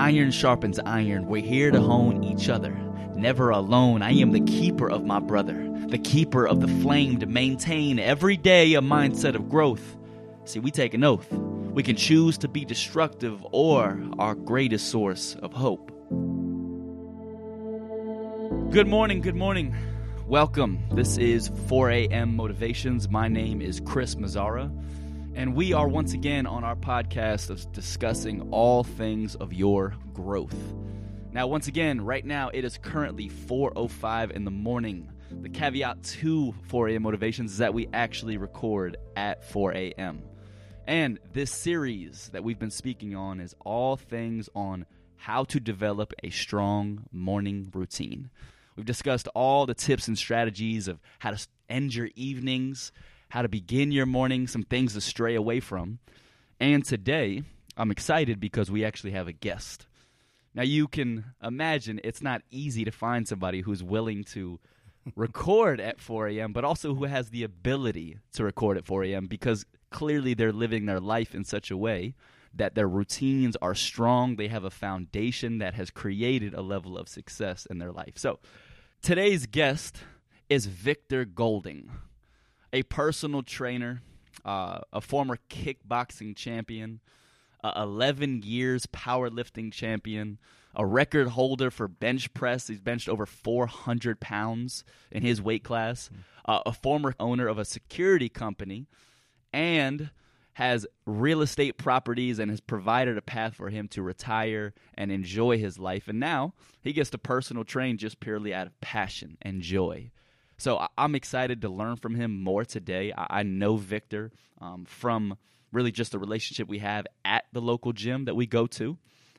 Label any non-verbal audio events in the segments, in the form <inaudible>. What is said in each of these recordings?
iron sharpens iron, we're here to hone each other. Never alone, I am the keeper of my brother, the keeper of the flame to maintain every day a mindset of growth. See, we take an oath. We can choose to be destructive or our greatest source of hope. Good morning, good morning. Welcome. This is 4 a.m. Motivations. My name is Chris Mazzara, and we are once again on our podcast of discussing all things of your growth. Now, once again, right now it is currently 4:05 in the morning. The caveat to 4 a.m. Motivations is that we actually record at 4 a.m. And this series that we've been speaking on is all things on how to develop a strong morning routine. We've discussed all the tips and strategies of how to end your evenings, how to begin your morning, some things to stray away from. And today, I'm excited because we actually have a guest. Now, you can imagine it's not easy to find somebody who's willing to record at 4 a.m., but also who has the ability to record at 4 a.m. because clearly they're living their life in such a way that their routines are strong. They have a foundation that has created a level of success in their life. So, Today's guest is Victor Golding, a personal trainer, uh, a former kickboxing champion, uh, 11 years powerlifting champion, a record holder for bench press. He's benched over 400 pounds in his weight class, uh, a former owner of a security company, and has real estate properties and has provided a path for him to retire and enjoy his life. And now he gets to personal train just purely out of passion and joy. So I'm excited to learn from him more today. I know Victor um, from really just the relationship we have at the local gym that we go to.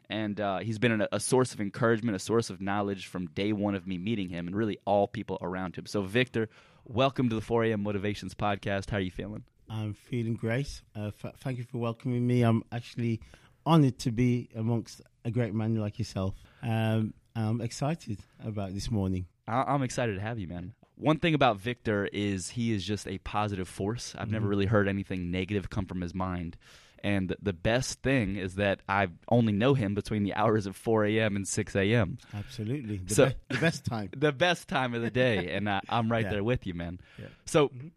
And uh, he's been a source of encouragement, a source of knowledge from day one of me meeting him, and really all people around him. So, Victor, welcome to the 4 a.m. Motivations Podcast. How are you feeling? I'm feeling great. Uh, f- thank you for welcoming me. I'm actually honored to be amongst a great man like yourself. Um, I'm excited about this morning. I- am excited to have you, man. One thing about Victor is he is just a positive force. I've mm-hmm. never really heard anything negative come from his mind. And the best thing is that I only know him between the hours of 4 a.m. and 6 a.m. Absolutely. The, so, be- the best time. <laughs> the best time of the day. <laughs> And I, am right yeah. there with you, man. Yeah. So, mm-hmm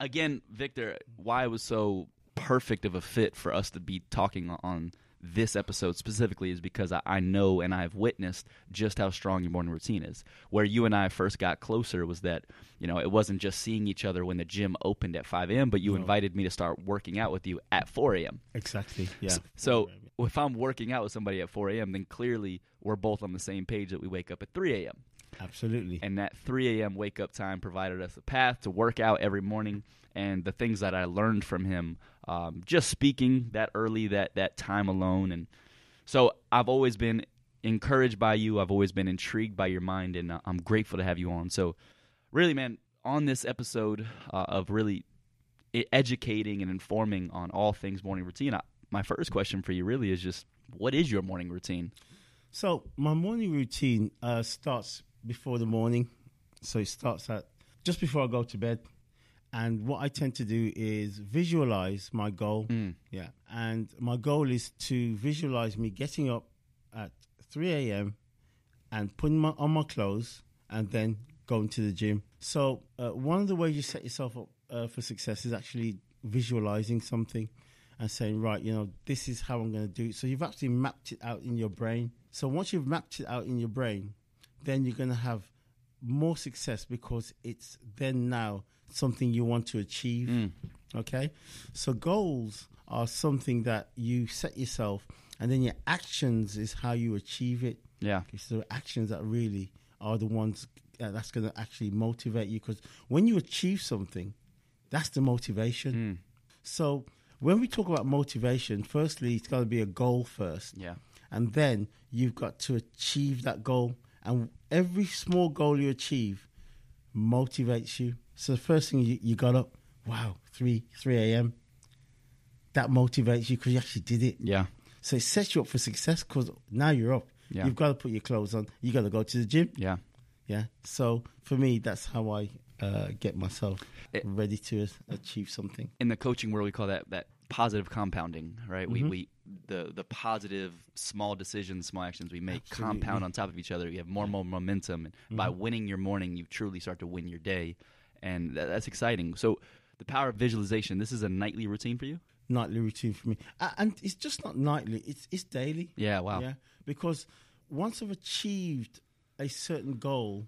again, Victor, why it was so perfect of a fit for us to be talking on this episode specifically is because I, I, know and I've witnessed just how strong your morning routine is. Where you and I first got closer was that, you know, it wasn't just seeing each other when the gym opened at 5 a.m., but you no. invited me to start working out with you at 4 a.m. Exactly, yeah. So, so if I'm working out with somebody at 4 a.m., then clearly we're both on the same page that we wake up at 3 a.m. Absolutely. And that 3 a.m. wake up time provided us a path to work out every morning. And the things that I learned from him, um, just speaking that early, that that time alone, and so I've always been encouraged by you. I've always been intrigued by your mind, and uh, I'm grateful to have you on. So, really, man, on this episode uh, of really educating and informing on all things morning routine, I, my first question for you really is just, what is your morning routine? So, my morning routine uh, starts before the morning. So it starts at just before I go to bed. And what I tend to do is visualize my goal. Mm. Yeah. And my goal is to visualize me getting up at 3 a.m. and putting my, on my clothes and then going to the gym. So, uh, one of the ways you set yourself up uh, for success is actually visualizing something and saying, right, you know, this is how I'm going to do it. So, you've actually mapped it out in your brain. So, once you've mapped it out in your brain, then you're going to have more success because it's then now something you want to achieve. Mm. Okay? So goals are something that you set yourself and then your actions is how you achieve it. Yeah. Okay, so actions that really are the ones that's going to actually motivate you because when you achieve something, that's the motivation. Mm. So when we talk about motivation, firstly, it's got to be a goal first. Yeah. And then you've got to achieve that goal and every small goal you achieve motivates you. So the first thing you, you got up, wow, 3, 3 a.m., that motivates you because you actually did it. Yeah. So it sets you up for success because now you're up. Yeah. You've got to put your clothes on. You got to go to the gym. Yeah. Yeah. So for me, that's how I uh, get myself it, ready to achieve something. In the coaching world, we call that that positive compounding, right? Mm-hmm. We we the the positive small decisions, small actions we make Absolutely. compound on top of each other. You have more and more momentum, and by Mm-hmm. winning your morning, you truly start to win your day, and that, that's exciting. So, the power of visualization. This is a nightly routine for you. nightly routine for me, and it's just not nightly; it's it's daily. Yeah. Wow. Yeah, because once I've achieved a certain goal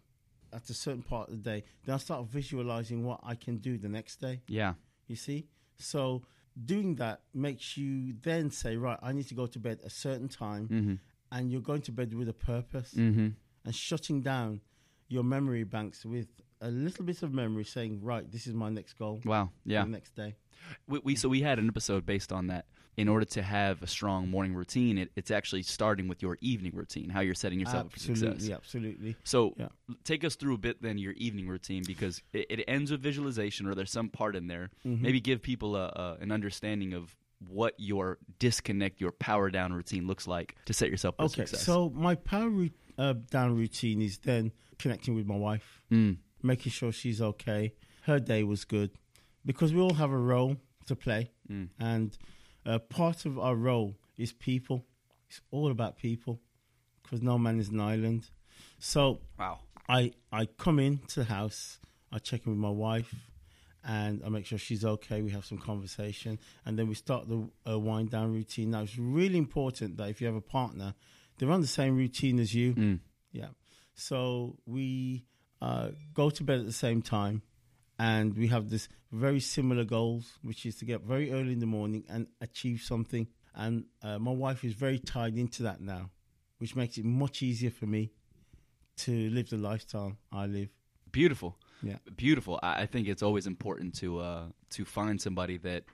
at a certain part of the day, then I start visualizing what I can do the next day. Yeah. You see, so doing that makes you then say, right, I need to go to bed a certain time, Mm-hmm. and you're going to bed with a purpose, Mm-hmm. and shutting down your memory banks with a little bit of memory, saying, right, this is my next goal. Wow. Yeah. The next day. We, we so we had an episode based on that. In order to have a strong morning routine, it, it's actually starting with your evening routine, how you're setting yourself up for success. absolutely. So Yeah. take us through a bit then your evening routine because it, it ends with visualization or there's some part in there. Mm-hmm. Maybe give people a, a, an understanding of what your disconnect, your power down routine looks like to set yourself up for Okay, success. so my power ru- uh, down routine is then connecting with my wife, Mm, making sure she's okay, her day was good, because we all have a role to play, mm, and uh, part of our role is people. It's all about people, because no man is an island. So wow. I I come into the house, I check in with my wife, and I make sure she's okay. We have some conversation, and then we start the uh, wind down routine. Now it's really important that if you have a partner, they're on the same routine as you. Mm, Yeah. So we uh, go to bed at the same time, and we have this very similar goals, which is to get very early in the morning and achieve something. And uh, my wife is very tied into that now, which makes it much easier for me to live the lifestyle I live. beautiful. Yeah. Beautiful. I, I think it's always important to uh, to find somebody that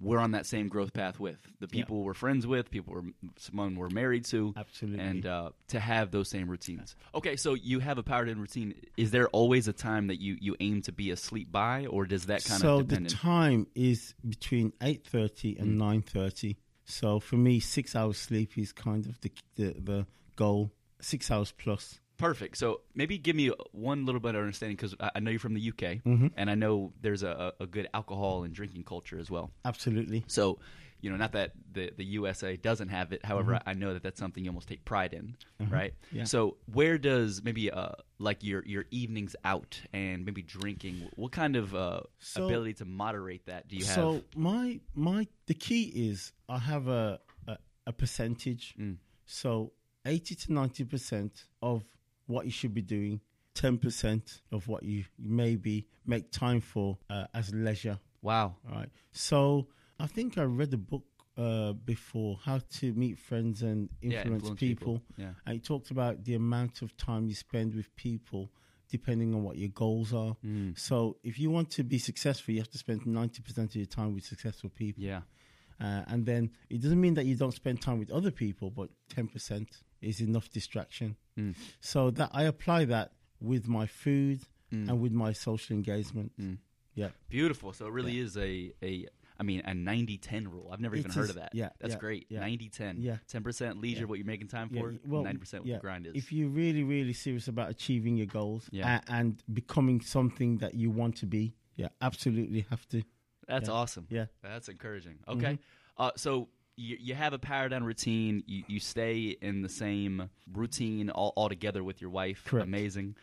we're on that same growth path with. The Yeah. people we're friends with, people we're, someone we're married to. Absolutely. and uh, to have those same routines. Okay, so you have a powered in routine. Is there always a time that you, you aim to be asleep by, or does that kind so of so the time is between eight thirty and Mm. nine thirty. So for me, six hours sleep is kind of the the, the goal. Six hours plus. Perfect. So maybe give me one little bit of understanding because I, know you're from the UK, Mm-hmm. and I know there's a, a good alcohol and drinking culture as well. Absolutely. So, you know, not that the, the USA doesn't have it. However, I know that that's something you almost take pride in, right? Mm-hmm. Yeah. So, where does maybe uh, like your your evenings out and maybe drinking? What kind of uh, So- ability to moderate that do you have? So my my the key is I have a a, a percentage. Mm. So eighty to ninety percent of what you should be doing, ten percent of what you maybe make time for uh, as leisure. wow. All right. So I think I read a book uh, before, How to Meet Friends and Yeah, Influence, influence people. people. Yeah. And it talked about the amount of time you spend with people depending on what your goals are. Mm. So if you want to be successful, you have to spend 90% of your time with successful people. Yeah. Uh, and then it doesn't mean that you don't spend time with other people, but 10% is enough distraction. Mm. So that I apply that with my food Mm. and with my social engagement. Mm. Yeah. Beautiful. So it really is a, a I mean, a 90-10 rule. I've never It even heard is, of that. yeah, That's yeah, great. yeah. 90-10. Yeah. 10% leisure, Yeah. what you're making time for, well, 90% what yeah, the grind is. If you're really, really serious about achieving your goals Yeah. a- and becoming something that you want to be, yeah, absolutely have to. That's Yeah. awesome. Yeah. That's encouraging. Okay. Uh, so you, you have a power down routine. You, you stay in the same routine all, all together with your wife. Correct. Amazing.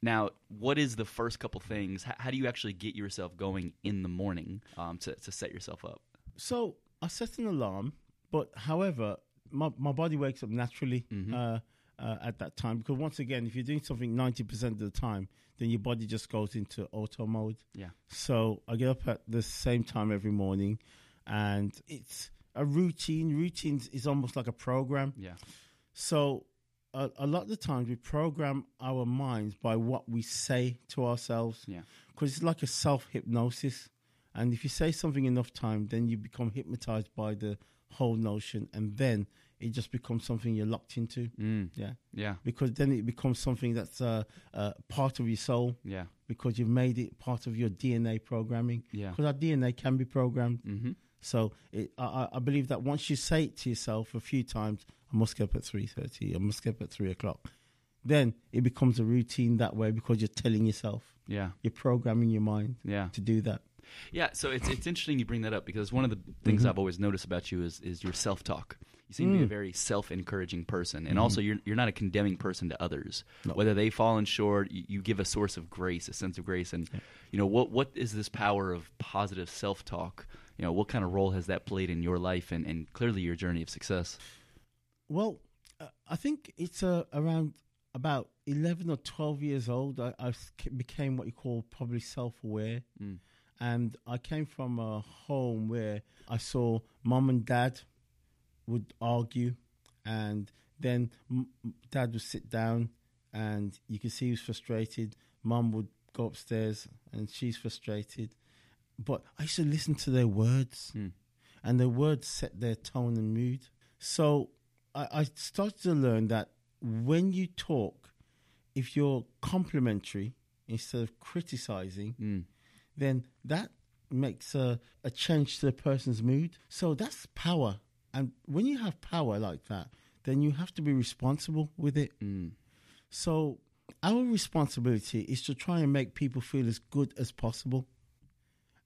Now, what is the first couple things? How, how do you actually get yourself going in the morning um, to, to set yourself up? So I set an alarm, but however, my, my body wakes up naturally Mm-hmm. uh, uh, at that time because once again, if you're doing something 90% of the time, then your body just goes into auto mode. Yeah. So I get up at the same time every morning, and it's a routine. Routines is almost like a program. Yeah. So a, a lot of the times we program our minds by what we say to ourselves Yeah. because it's like a self hypnosis. And if you say something enough time, then you become hypnotized by the whole notion, and then it just becomes something you're locked into. Mm. Yeah, Yeah. because then it becomes something that's uh, uh, part of your soul Yeah. because you've made it part of your DNA programming. Yeah. Because our DNA can be programmed. Mm-hmm. So it, I, I- I believe that once you say it to yourself a few times, I must get up at three thirty. I must get up at three o'clock. Then it becomes a routine that way because you're telling yourself, Yeah. you're programming your mind Yeah. to do that. Yeah, so it's it's interesting you bring that up because one of the things Mm-hmm. I've always noticed about you is is your self talk. You seem to Mm. be a very self encouraging person, Mm-hmm. and also you're you're not a condemning person to others. Whether they fallen short, you, you give a source of grace, a sense of grace, and you know what what is this power of positive self talk? You know, what kind of role has that played in your life and, and clearly your journey of success? Well, uh, I think it's uh, around about 11 or 12 years old. I became what you call probably self aware. Mm. And I came from a home where I saw mom and dad would argue, and then m- dad would sit down, and you could see he was frustrated. Mom would go upstairs, and she's frustrated. But I used to listen to their words, Mm. and their words set their tone and mood. So I, I started to learn that when you talk, if you're complimentary instead of criticizing, Mm. then that makes a, a change to the person's mood. So that's power. And when you have power like that, then you have to be responsible with it. Mm. So our responsibility is to try and make people feel as good as possible.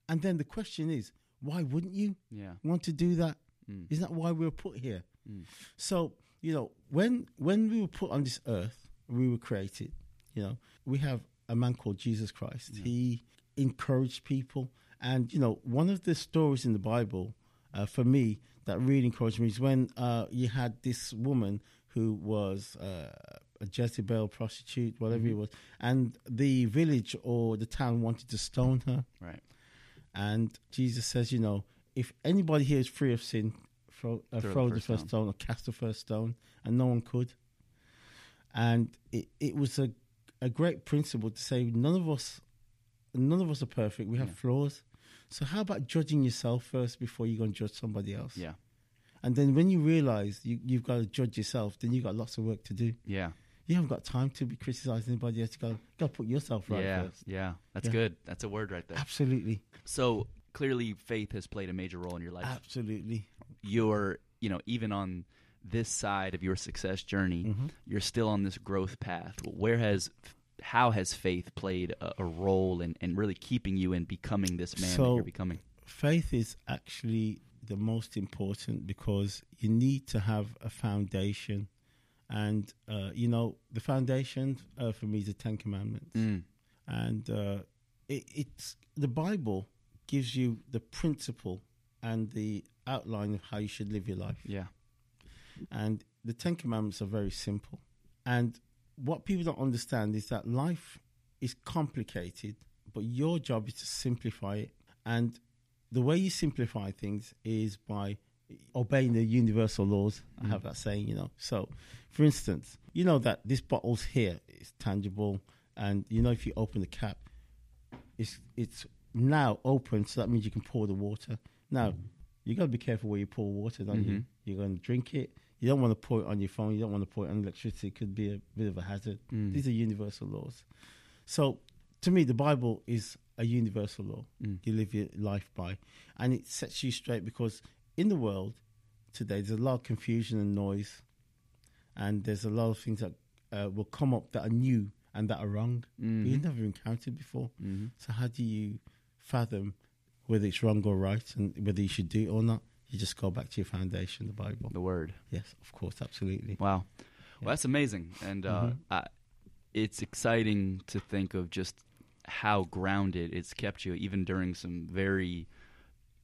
And then the question is, why wouldn't you Yeah. want to do that? Mm. Isn't that why we were put here? Mm. So, you know, when when we were put on this earth, we were created, you know, we have a man called Jesus Christ. He encouraged people. And, you know, one of the stories in the Bible uh, for me that really encouraged me is when uh, you had this woman who was uh, a Jezebel prostitute, whatever it was, and the village or the town wanted to stone her. Right. And Jesus says, you know, if anybody here is free of sin, throw, uh, Throw throw, the the first first stone or cast the first stone. And no one could. And it, it was a, a great principle to say none of us none of us are perfect. We have Yeah. flaws. So how about judging yourself first before you go and judge somebody else? Yeah. And then when you realize you, you've got to judge yourself, then you've got lots of work to do. Yeah. You haven't got time to be criticizing anybody else. You got, got to put yourself right yeah. first. Yeah. That's Yeah. good. That's a word right there. Absolutely. So clearly, faith has played a major role in your life. Absolutely. you're you know even on this side of your success journey Mhm. you're still on this growth path where has how has faith played a, a role in, in really keeping you in becoming this man that you're becoming faith is actually the most important because you need to have a foundation and uh, you know the foundation uh, for me is the ten commandments Mm. and uh, it, it's the bible gives you the principle and the outline of how you should live your life yeah and the Ten Commandments are very simple. And what people don't understand is that life is complicated, but your job is to simplify it. And the way you simplify things is by obeying the universal laws. I have that saying, you know. So, for instance, you know that this bottle's here is tangible, and you know if you open the cap, it's it's now open, so that means you can pour the water. Now, you got to be careful where you pour water, don't you? Mhm. You're going to drink it. You don't want to pour it on your phone. You don't want to pour it on electricity. It could be a bit of a hazard. Mm. These are universal laws. So, to me, the Bible is a universal law Mm. you live your life by, and it sets you straight because in the world today there's a lot of confusion and noise, and there's a lot of things that uh, will come up that are new and that are wrong Mhm. you've never encountered before. Mhm. So how do you fathom whether it's wrong or right, and whether you should do it or not? You just go back to your foundation, the Bible. the word Yes, of course, absolutely. wow Yeah. well that's amazing and uh, Mhm. I, it's exciting to think of just how grounded it's kept you even during some very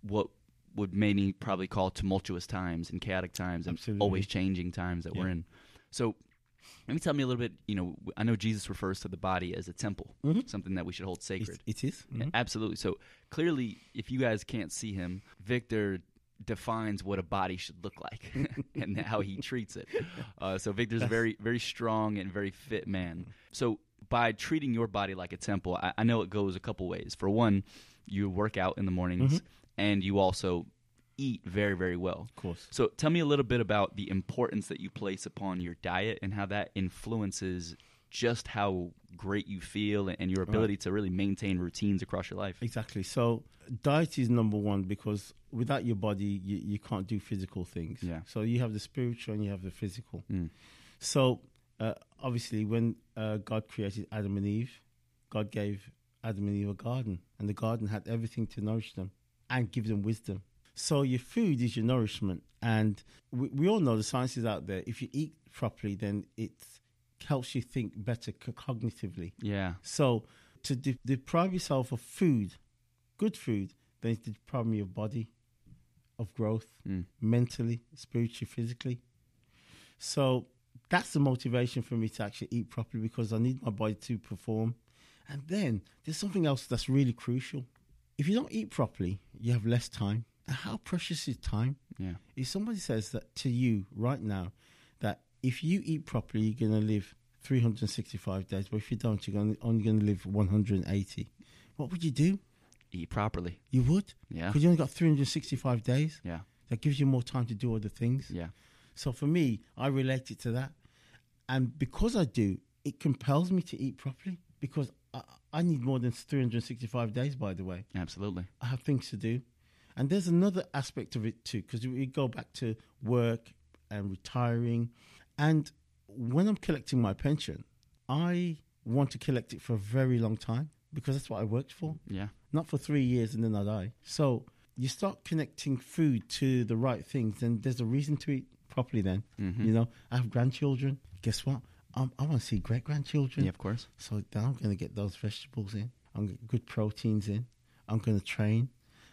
what would many probably call tumultuous times and chaotic times and Absolutely. always changing times that we're in. So, let me tell me a little bit. You know, I know Jesus refers to the body as a temple, Mhm. something that we should hold sacred. it is. Yeah, Mhm. Absolutely. So clearly, if you guys can't see him, Victor defines what a body should look like <laughs> <laughs> and how he treats it. Uh, so Victor's a very, very strong and very fit man. So by treating your body like a temple, I, I know it goes a couple ways. For one, you work out in the mornings, Mhm. And you also eat very, very well. Of course. So tell me a little bit about the importance that you place upon your diet and how that influences just how great you feel and your ability to really maintain routines across your life. Exactly. So diet is number one because without your body, you, you can't do physical things. Yeah. So you have the spiritual and you have the physical. Mm. So uh, obviously, when uh, God created Adam and Eve, God gave Adam and Eve a garden, and the garden had everything to nourish them and give them wisdom. So your food is your nourishment, and we, we all know the science is out there. If you eat properly, then it helps you think better co- cognitively. Yeah. So to de- deprive yourself of food, good food, then it's depriving your body of growth, Mm. mentally, spiritually, physically. So that's the motivation for me to actually eat properly because I need my body to perform. And then there's something else that's really crucial. If you don't eat properly, you have less time. And how precious is time? Yeah. If somebody says that to you right now, that if you eat properly, you're going to live 365 days, but if you don't, you're gonna, only going to live 180. What would you do? Eat properly. You would? Yeah. Because you only got 365 days. Yeah. That gives you more time to do other things. Yeah. So for me, I relate it to that. And because I do, it compels me to eat properly because I, need more than 365 days, by the way. Absolutely. I have things to do. And there's another aspect of it too, because we go back to work and retiring. And when I'm collecting my pension, I want to collect it for a very long time because that's what I worked for, Yeah. not for three years and then I die. So you start connecting food to the right things, and there's a reason to eat properly then. Mhm. You know, I have grandchildren. Guess what? Um, I want to see great grandchildren. Yeah, of course. So then I'm going to get those vegetables in. I'm going to get good proteins in. I'm going to train.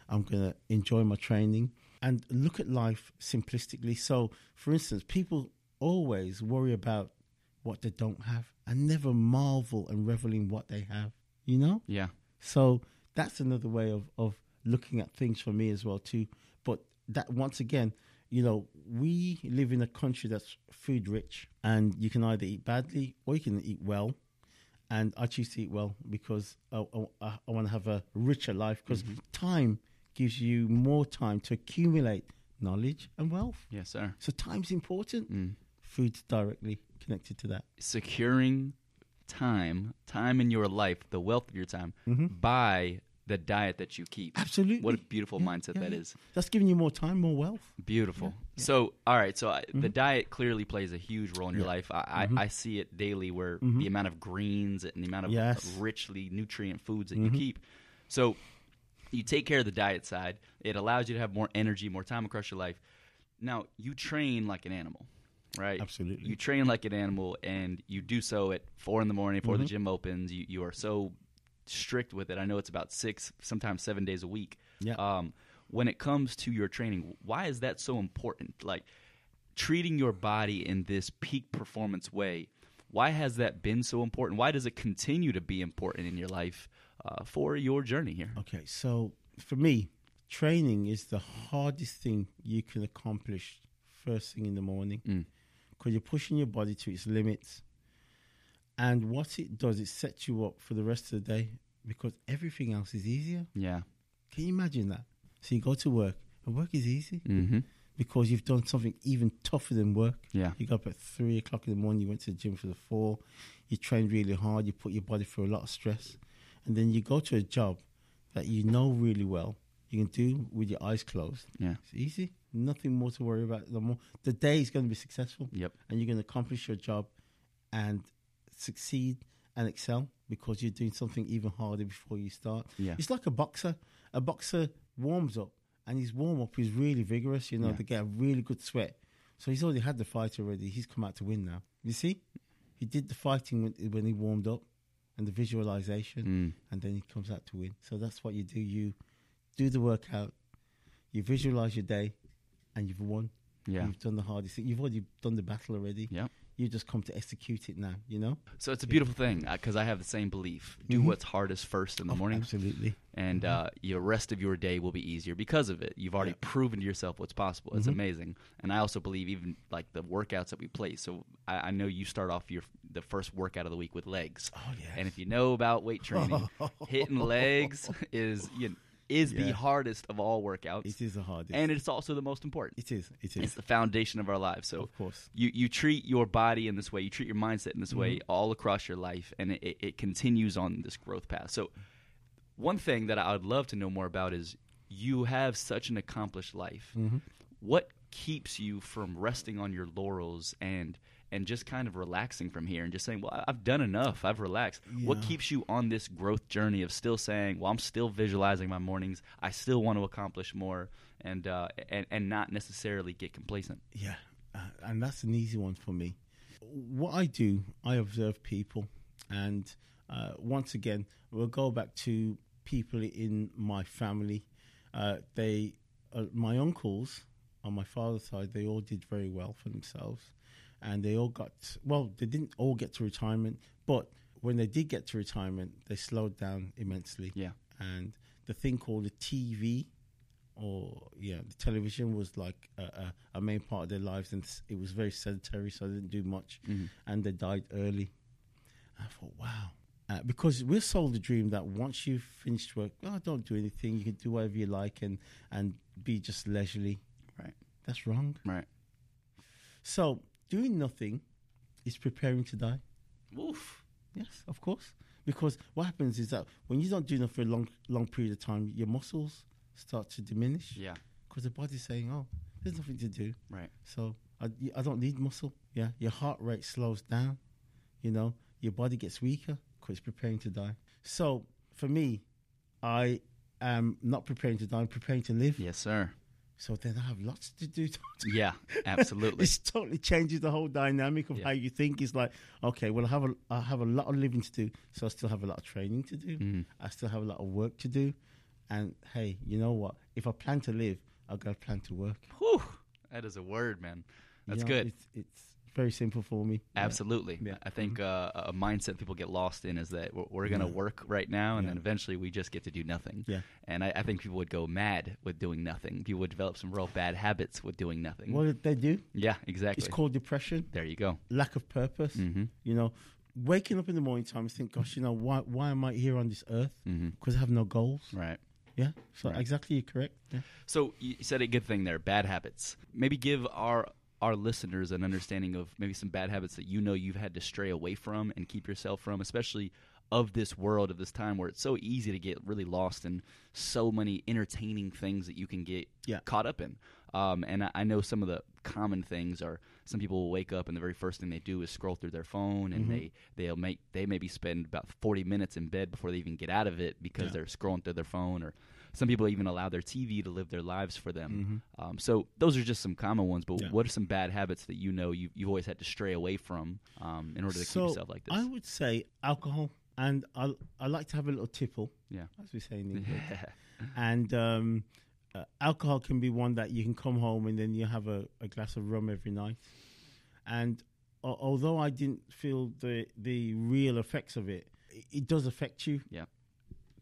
I'm going to enjoy my training and look at life simplistically. So, for instance, people always worry about what they don't have and never marvel and revel in what they have, you know? Yeah. So that's another way of, of looking at things for me as well too. But that once again, you know, we live in a country that's food rich, and you can either eat badly or you can eat well. And I choose to eat well because I, I, I want to have a richer life. Because time gives you more time to accumulate knowledge and wealth. Yes, sir. So time's important. Mm. Food's directly connected to that. Securing time, time in your life, the wealth of your time, by the diet that you keep. Mm-hmm. Absolutely. What a beautiful Yeah, mindset yeah, that yeah. is. That's giving you more time, more wealth. Beautiful. So, all right. So, I, the diet clearly plays a huge role in your Mm-hmm. Life. Mm-hmm. I, I, I see it daily where the amount of greens and the amount of Yes. Mm-hmm. richly nutrient foods that you keep. So, you take care of the diet side. It allows you to have more energy, more time across your life. Now, you train like an animal, right? Absolutely. You train like an animal, and you do so at four in the morning before the Mm-hmm. gym opens. You you are so strict with it. I know it's about six, sometimes seven days a week. Yeah. Um, when it comes to your training, why is that so important? Like treating your body in this peak performance way. Why has that been so important? Why does it continue to be important in your life uh, for your journey here? Okay, so for me, training is the hardest thing you can accomplish first thing in the morning Mm. because you're pushing your body to its limits. And what it does, it sets you up for the rest of the day because everything else is easier. Yeah. Can you imagine that? So you go to work, and work is easy Mm-hmm. because you've done something even tougher than work. Yeah. You got up at three o'clock in the morning, you went to the gym for the four, you trained really hard, you put your body through a lot of stress, and then you go to a job that you know really well, you can do with your eyes closed. Yeah. It's easy, nothing more to worry about. The more the day is going to be successful, Yep. and you're going to accomplish your job and succeed and excel because you're doing something even harder before you start. Yeah. It's like a boxer. A boxer warms up, and his warm up is really vigorous. You know, Yeah. they get a really good sweat. So he's already had the fight already. He's come out to win now. You see, he did the fighting when, when he warmed up, and the visualization, Mm. and then he comes out to win. So that's what you do. You do the workout, you visualize your day, and you've won. Yeah. You've done the hardest thing. You've already done the battle already. Yep. You just come to execute it now. You know. So it's a beautiful thing because I have the same belief. Do Mhm. what's hardest first in the Oh, morning, Absolutely. and uh, your rest of your day will be easier because of it. You've already Yeah. proven to yourself what's possible. It's Mhm. amazing, and I also believe even like the workouts that we play. So I, I know you start off your the first workout of the week with legs, Oh yeah. and if you know about weight training, <laughs> hitting legs is you know, is the hardest of all workouts, it is the hardest. and it's also the most important. it is. It It's the foundation of our lives. So of course. you you treat your body in this way, you treat your mindset in this way Mm-hmm. all across your life, and it, it continues on this growth path. So, one thing that I would love to know more about is you have such an accomplished life. Mm-hmm. What keeps you from resting on your laurels and and just kind of relaxing from here and just saying, well, I've done enough. I've relaxed. What keeps you on this growth journey of still saying, well, I'm still visualizing my mornings. I still want to accomplish more and uh, and and not necessarily get complacent. Yeah, uh, and that's an easy one for me. What I do, I observe people, and uh, once again, we'll go back to people in my family. Uh, they, uh, my uncles on my father's side, they all did very well for themselves, and they all got well. They didn't all get to retirement, but when they did get to retirement, they slowed down immensely. Yeah. and the thing called the TV or yeah, the television was like a, a, a main part of their lives, and it was very sedentary, so they didn't do much, and they died early. I thought, wow, uh, because we're sold the dream that once you've finished work, oh, don't do anything, you can do whatever you like, and and be just leisurely. Right. That's wrong. Right. So doing nothing is preparing to die. Oof. Yes, of course. Because what happens is that when you don't do nothing for a long, long period of time, your muscles start to diminish Yeah. because the body's saying, "Oh, there's nothing to do, Right. so I, I don't need muscle." Yeah, your heart rate slows down. You know, your body gets weaker because it's preparing to die. So for me, I am not preparing to die; I'm preparing to live. Yes, sir. So then I have lots to do. <laughs> Yeah. Absolutely. This totally changes the whole dynamic of Yeah. how you think. It's like, okay, well, I have a I have a lot of living to do, so I still have a lot of training to do. Mm-hmm. I still have a lot of work to do, and hey, you know what? If I plan to live, I got to plan to work. Whew. That is a word, man. You That's know, good. It's, it's very simple for me. Absolutely. Yeah. I think uh, a mindset people get lost in is that we're, we're going to Yeah. work right now, and Yeah. then eventually we just get to do nothing. Yeah. And I, I think people would go mad with doing nothing. People would develop some real bad habits with doing nothing. What did they do? yeah, exactly. It's called depression, there you go. lack of purpose. hmm You know, waking up in the morning time and think, gosh, you know, why why am I here on this earth? Because I have no goals. Right. Yeah. So Right. exactly, you're correct. Yeah. So you said a good thing there, bad habits. Maybe give our our listeners an understanding of maybe some bad habits that you know you've had to stray away from and keep yourself from, especially of this world of this time where it's so easy to get really lost in so many entertaining things that you can get Yeah. caught up in. Um, and I, I know some of the common things are some people will wake up and the very first thing they do is scroll through their phone and they they'll make they maybe spend about forty minutes in bed before they even get out of it because Yeah. they're scrolling through their phone or some people even allow their TV to live their lives for them. Mm-hmm. Um, so those are just some common ones. But Yeah. what are some bad habits that you know you, you've always had to stray away from um, in order to so keep yourself like this? I would say alcohol, and I I like to have a little tipple, yeah. as we say in <laughs> English. and um, uh, alcohol can be one that you can come home and then you have a, a glass of rum every night. And uh, although I didn't feel the the real effects of it, it, it does affect you. Yeah.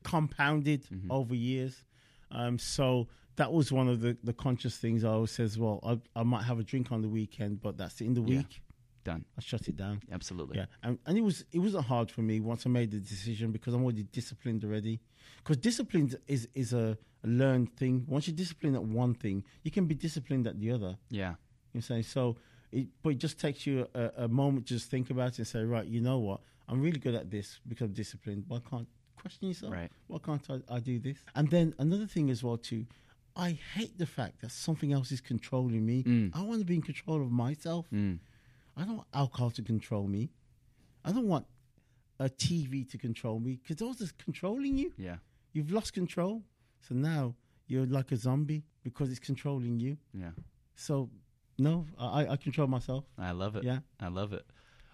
compounded Mhm. over years. Um, so that was one of the, the conscious things I always says. Well, I, I might have a drink on the weekend, but that's in the Yeah. week. Done. I shut it down. Absolutely. Yeah, and, and it was it wasn't hard for me once I made the decision because I'm already disciplined already. Because discipline is is a, a learned thing. Once you're disciplined at one thing, you can be disciplined at the other. Yeah. You saying so. It, but it just takes you a, a moment to just think about it and say, right, you know what? I'm really good at this because I'm disciplined. Why can't question yourself? Right. Why can't I, I do this? And then another thing as well too. I hate the fact that something else is controlling me. Mm. I want to be in control of myself. Mm. I don't want alcohol to control me. I don't want a TV to control me because those are controlling you. Yeah. You've lost control. So now you're like a zombie because it's controlling you. Yeah. So, no, I, I control myself. I love it. Yeah. I love it.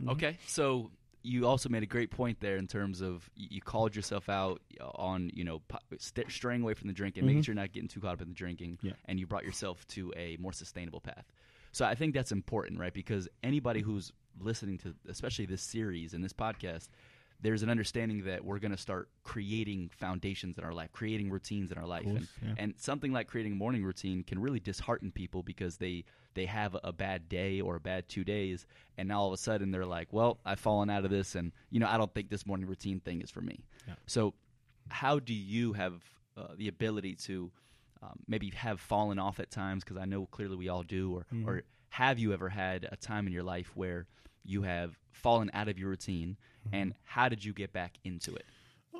Mhm. Okay, so you also made a great point there in terms of you called yourself out on you know st- straying away from the drinking, making Mhm. sure you're not getting too caught up in the drinking, Yeah. and you brought yourself to a more sustainable path. So I think that's important, right? Because anybody who's listening to, especially this series and this podcast, there's an understanding that we're going to start creating foundations in our life, creating routines in our life, and, yeah. and something like creating a morning routine can really dishearten people because they they have a bad day or a bad two days, and now all of a sudden they're like, "Well, I've fallen out of this, and you know, I don't think this morning routine thing is for me." Yeah. So, how do you have uh, the ability to um, maybe have fallen off at times? Because I know clearly we all do, or Mhm. or have you ever had a time in your life where you have fallen out of your routine, Mm-hmm. and how did you get back into it?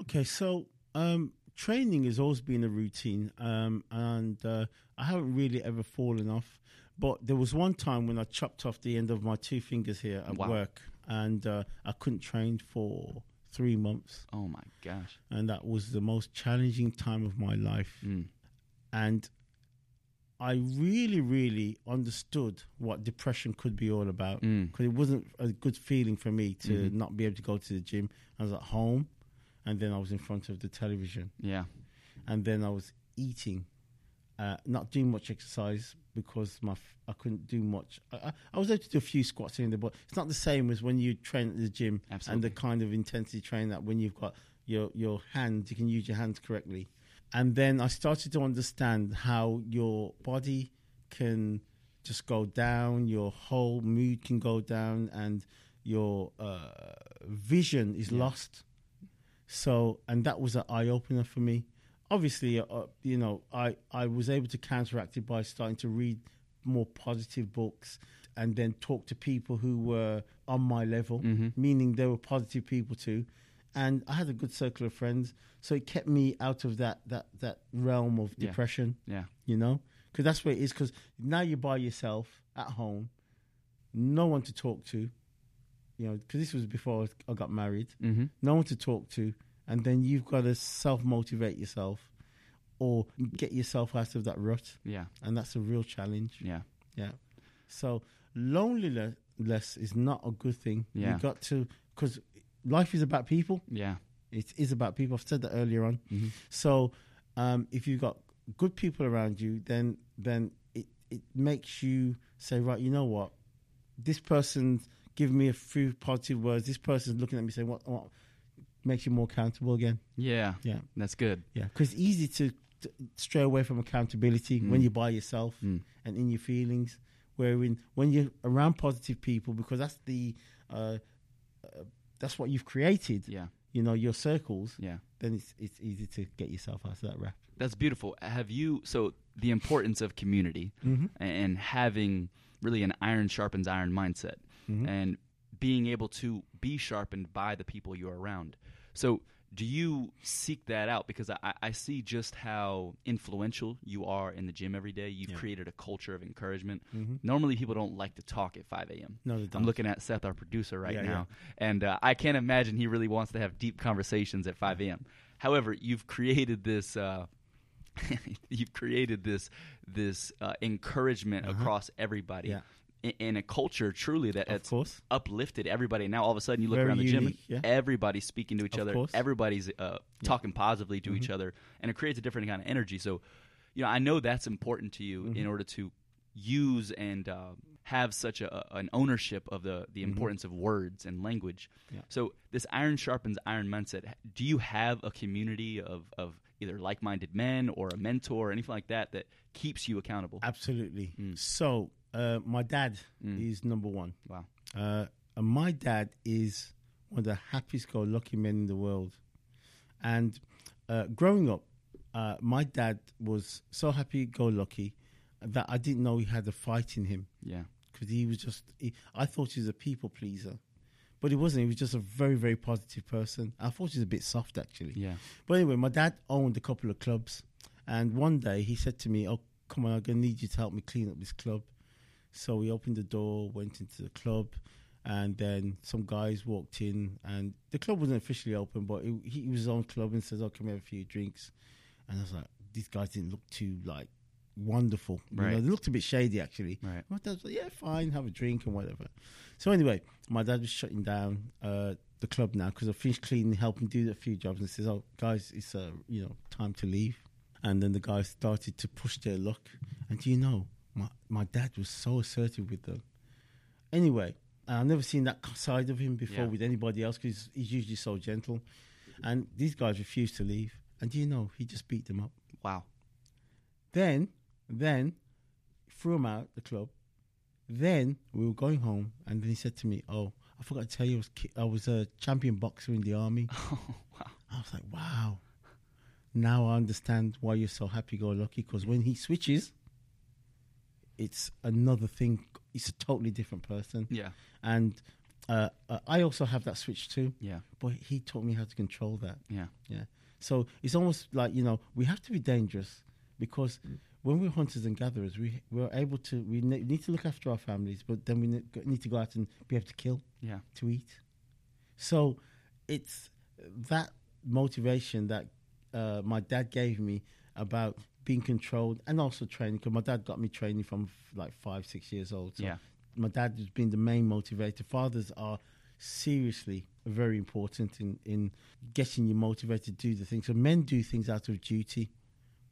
Okay, so um, training has always been a routine, um, and uh, I haven't really ever fallen off. But there was one time when I chopped off the end of my two fingers here at Wow. work, and uh, I couldn't train for three months, Oh my gosh. and that was the most challenging time of my life. Mm. And I really, really understood what depression could be all about Mm. because it wasn't a good feeling for me to Mhm. not be able to go to the gym. I was at home, and then I was in front of the television, Yeah. and then I was eating, uh, not doing much exercise because my f- I couldn't do much. I, I, I was able to do a few squats in there, but it's not the same as when you train at the gym and the kind of intensity training that when you've got your your hands, you can use your hands correctly. And then I started to understand how your body can just go down, your whole mood can go down, and your uh, vision is Yeah. lost. So, and that was an eye opener for me. Obviously, uh, you know, I, I was able to counteract it by starting to read more positive books and then talk to people who were on my level, Mhm. meaning they were positive people too. And I had a good circle of friends, so it kept me out of that that that realm of Yeah. depression. Yeah. You know, because that's where it is. Because now you're by yourself at home, no one to talk to. You know, because this was before I got married Mm-hmm. no one to talk to, and then you've got to self motivate yourself or get yourself out of that rut, Yeah. and that's a real challenge. Yeah. Yeah. So loneliness is not a good thing. Yeah. You got to because life is about people. Yeah. It is about people. I've said that earlier on. Mhm. So um, if you've got good people around you, then then it it makes you say, right, you know what, this person's giving me a few positive words. This person's looking at me saying, what, what makes you more accountable again. Yeah. Yeah, That's good. yeah. Because it's easy to, to stray away from accountability when Mm. you're by yourself Mm. and in your feelings. Wherein when you're around positive people, because that's the uh, uh, that's what you've created. Yeah. You know your circles. Yeah. Then it's it's easy to get yourself out of that rap. That's beautiful. Have you so the importance of community Mm-hmm. and having really an iron sharpens iron mindset Mhm. and being able to be sharpened by the people you're around. So, do you seek that out? Because I, I see just how influential you are in the gym every day. You've Yeah. created a culture of encouragement. Mhm. Normally, people don't like to talk at 5 a.m. No, they I'm looking at Seth, our producer, right Yeah, now, and uh, I can't imagine he really wants to have deep conversations at 5 a.m. However, you've created this. Uh, <laughs> you've created this this uh, encouragement Uh-huh. across everybody Yeah. In, in a culture truly that Of has uplifted everybody. Now all of a sudden you look Very around the gym, and yeah. everybody's speaking to each Of other, course. everybody's uh, talking positively to each Mhm. other, and it creates a different kind of energy. So, you know, I know that's important to you in Mhm. order to use and uh, have such a, an ownership of the the Mhm. importance of words and language. Yeah. So this iron sharpens iron mindset. Do you have a community of of either like minded men or a mentor or anything like that that keeps you accountable? Absolutely. Mm. So, uh, my dad Mm. is number one. Wow. Uh, and my dad is one of the happiest go lucky men in the world. And uh, growing up, uh, my dad was so happy go lucky that I didn't know he had a fight in him Yeah. because he was just, he, I thought he was a people pleaser. But he wasn't. He was just a very, very positive person. I thought he was a bit soft, actually. Yeah. But anyway, my dad owned a couple of clubs, and one day he said to me, "Oh, come on, I'm gonna need you to help me clean up this club." So we opened the door, went into the club, and then some guys walked in, and the club wasn't officially open, but it, he was own club and says, "Oh, can we have a few drinks?" And I was like, "These guys didn't look too like wonderful. You know, they looked a bit shady actually." Right. My dad was like, "Yeah, fine, have a drink and whatever." So anyway, my dad was shutting down uh, the club now because I finished cleaning, helping do a few jobs, and says, "Oh, guys, it's uh, you know time to leave." And then the guys started to push their luck, and do you know, my my dad was so assertive with them. Anyway, I've never seen that side of him before Yeah. with anybody else because he's usually so gentle. And these guys refused to leave, and do you know, he just beat them up. Wow. Then, then threw him out the club. Then we were going home, and then he said to me, "Oh, I forgot to tell you, I was ki- I was a champion boxer in the army." <laughs> Oh, wow. I was like, "Wow." Now I understand why you're so happy-go-lucky. Because when he switches, it's another thing. It's a totally different person, Yeah. and uh, uh, I also have that switch too. Yeah. But he taught me how to control that. Yeah. Yeah. So it's almost like, you know, we have to be dangerous because when we're hunters and gatherers, we we're able to we ne- need to look after our families, but then we ne- need to go out and be able to kill Yeah. to eat. So it's that motivation that uh, my dad gave me about being controlled and also training. Because my dad got me training from f- like five, six years old. So Yeah. my dad has been the main motivator. Fathers are seriously very important in, in getting you motivated to do the things. So men do things out of duty,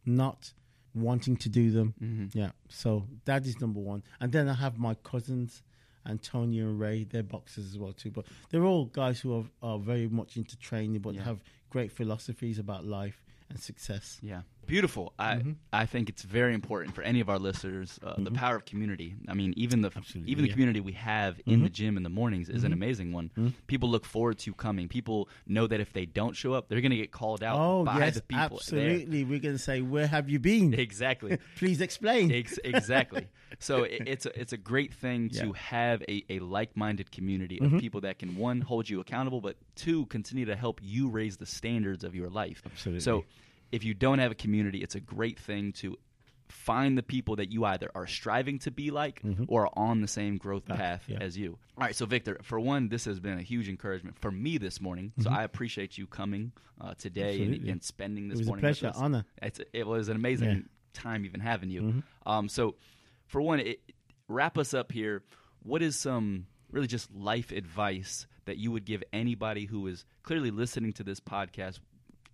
not wanting to do them. Mm-hmm. Yeah. So that is number one. And then I have my cousins, Antonio and Ray. They're boxers as well too. But they're all guys who are, are very much into training, but Yeah. have great philosophies about life and success. Yeah, beautiful. I Mm-hmm. I think it's very important for any of our listeners uh, the power of community. I mean, even the Absolutely, even the yeah. Mm-hmm. community we have in the gym in the mornings is an amazing one. People look forward to coming. People know that if they don't show up, they're going to get called out Oh, by yes, the people. there. absolutely. We're going to say, Where have you been? <laughs> Exactly. <laughs> Please explain. Ex- exactly. <laughs> So it, it's a, it's a great thing to Yeah. Mm-hmm. have a, a like minded community of people that can one hold you accountable, but two continue to help you raise the standards of your life. Absolutely. So if you don't have a community, it's a great thing to find the people that you either are striving to be like or are on the same growth path Mm-hmm. yeah. as you. All right, so Victor, for one, this has been a huge encouragement for me this morning. So I appreciate you coming uh, today and, Mm-hmm. And spending this It was a morning pleasure, with us. honor. It's, it was an amazing Yeah. time even having you. Mm-hmm. Um, so, for one, it, wrap us up here. What is some really just life advice that you would give anybody who is clearly listening to this podcast?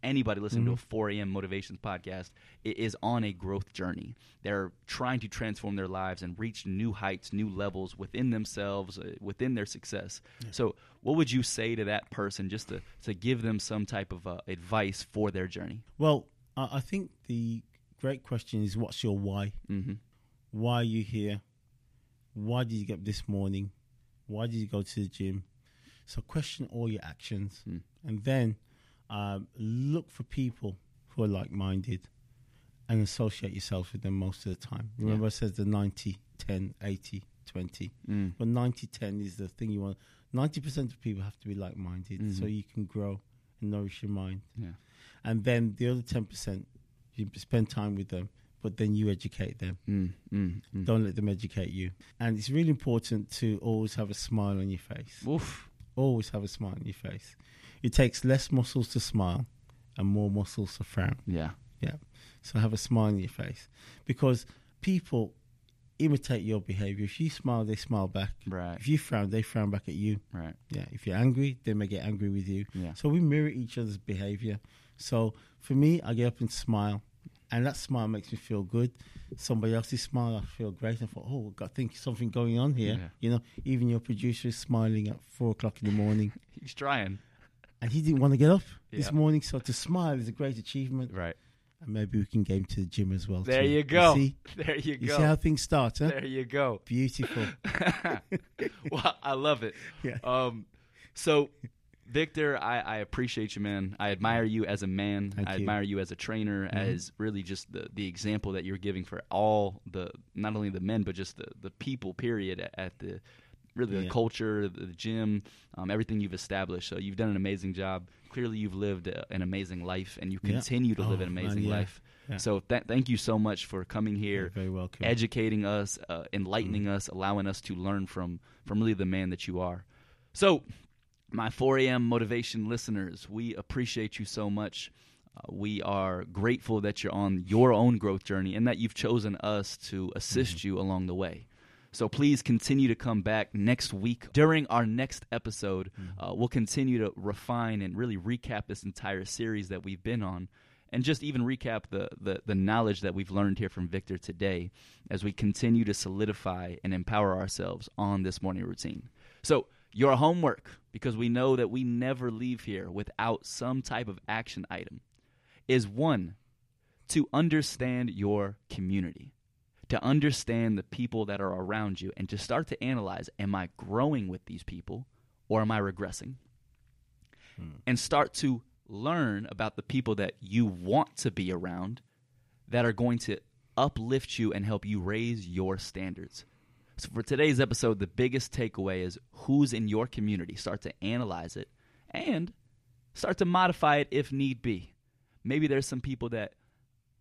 Anybody listening to a 4 a.m. motivations podcast is on a growth journey. They're trying to transform their lives and reach new heights, new levels within themselves, uh, within their success. So, what would you say to that person just to, to give them some type of uh, advice for their journey? Well, I, I think the great question is what's your why? Mm-hmm. Why are you here? Why did you get up this morning? Why did you go to the gym? So question all your actions, Mm. and then um, look for people who are like-minded, and associate yourself with them most of the time. Remember, I said the 90, 10, 80, 20. Mm. But 90 10 is the thing you want. 90% of people have to be like-minded, so you can grow and nourish your mind. Yeah. And then the other 10%, you spend time with them, but then you educate them. Mm, mm, mm. Don't let them educate you. And it's really important to always have a smile on your face. Oof. Always have a smile on your face. It takes less muscles to smile and more muscles to frown. Yeah. Yeah. So have a smile on your face because people imitate your behavior. If you smile, they smile back. Right. If you frown, they frown back at you. Right. Yeah. If you're angry, they may get angry with you. Yeah. So we mirror each other's behavior. So for me, I get up and smile, and that smile makes me feel good. Somebody else's smile, I feel great. I thought, oh, I think something going on here. Yeah. You know, even your producer is smiling at four o'clock in the morning, <laughs> He's trying. And he didn't want to get up Yeah. this morning. So to smile is a great achievement, Right. and maybe we can get him to the gym as well. There too. you go. see, <laughs> There you you go. see how things start, huh? there you go. Beautiful. <laughs> well, I love it. <laughs> Yeah. Um, so, Victor, I, I appreciate you, man. I admire you as a man. Thank I you. Mm-hmm. admire you as a trainer, as really just the, the example that you're giving for all the not only the men but just the, the people. Period at, at the really the culture, the, gym, um, everything you've established. So you've done an amazing job. Clearly, you've lived a, an amazing life, and you Yeah. continue to live Oh, an man, amazing yeah. life. Yeah. So th- thank you so much for coming here You're very welcome. educating us, uh, enlightening Mm. us, allowing us to learn from from really the man that you are. So, my 4 a.m. motivation listeners, we appreciate you so much. Uh, we are grateful that you're on your own growth journey and that you've chosen us to assist Mm-hmm. you along the way. So please continue to come back next week. During our next episode, Mm-hmm. uh, we'll continue to refine and really recap this entire series that we've been on and just even recap the, the, the knowledge that we've learned here from Victor today as we continue to solidify and empower ourselves on this morning routine. So, your homework, because we know that we never leave here without some type of action item, is one, to understand your community, to understand the people that are around you, and to start to analyze am I growing with these people or am I regressing? Hmm. And start to learn about the people that you want to be around that are going to uplift you and help you raise your standards. So, for today's episode, the biggest takeaway is who's in your community. Start to analyze it and start to modify it if need be. Maybe there's some people that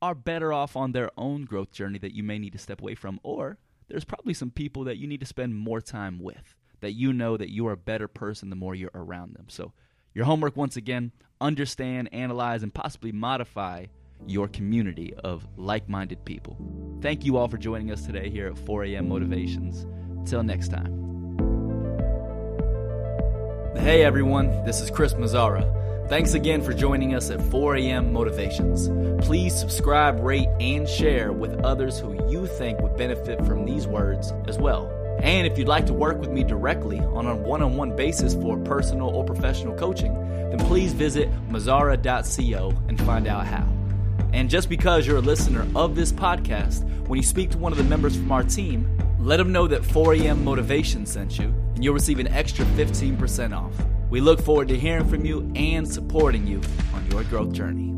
are better off on their own growth journey that you may need to step away from, or there's probably some people that you need to spend more time with that you know that you are a better person the more you're around them. So, your homework once again understand, analyze, and possibly modify your community of like minded people. Thank you all for joining us today here at 4 a.m. Motivations. Till next time. Hey everyone, this is Chris Mazzara. Thanks again for joining us at 4 a.m. Motivations. Please subscribe, rate, and share with others who you think would benefit from these words as well. And if you'd like to work with me directly on a one on one basis for personal or professional coaching, then please visit mazzara.co and find out how. And just because you're a listener of this podcast, when you speak to one of the members from our team, let them know that 4am Motivation sent you, and you'll receive an extra 15% off. We look forward to hearing from you and supporting you on your growth journey.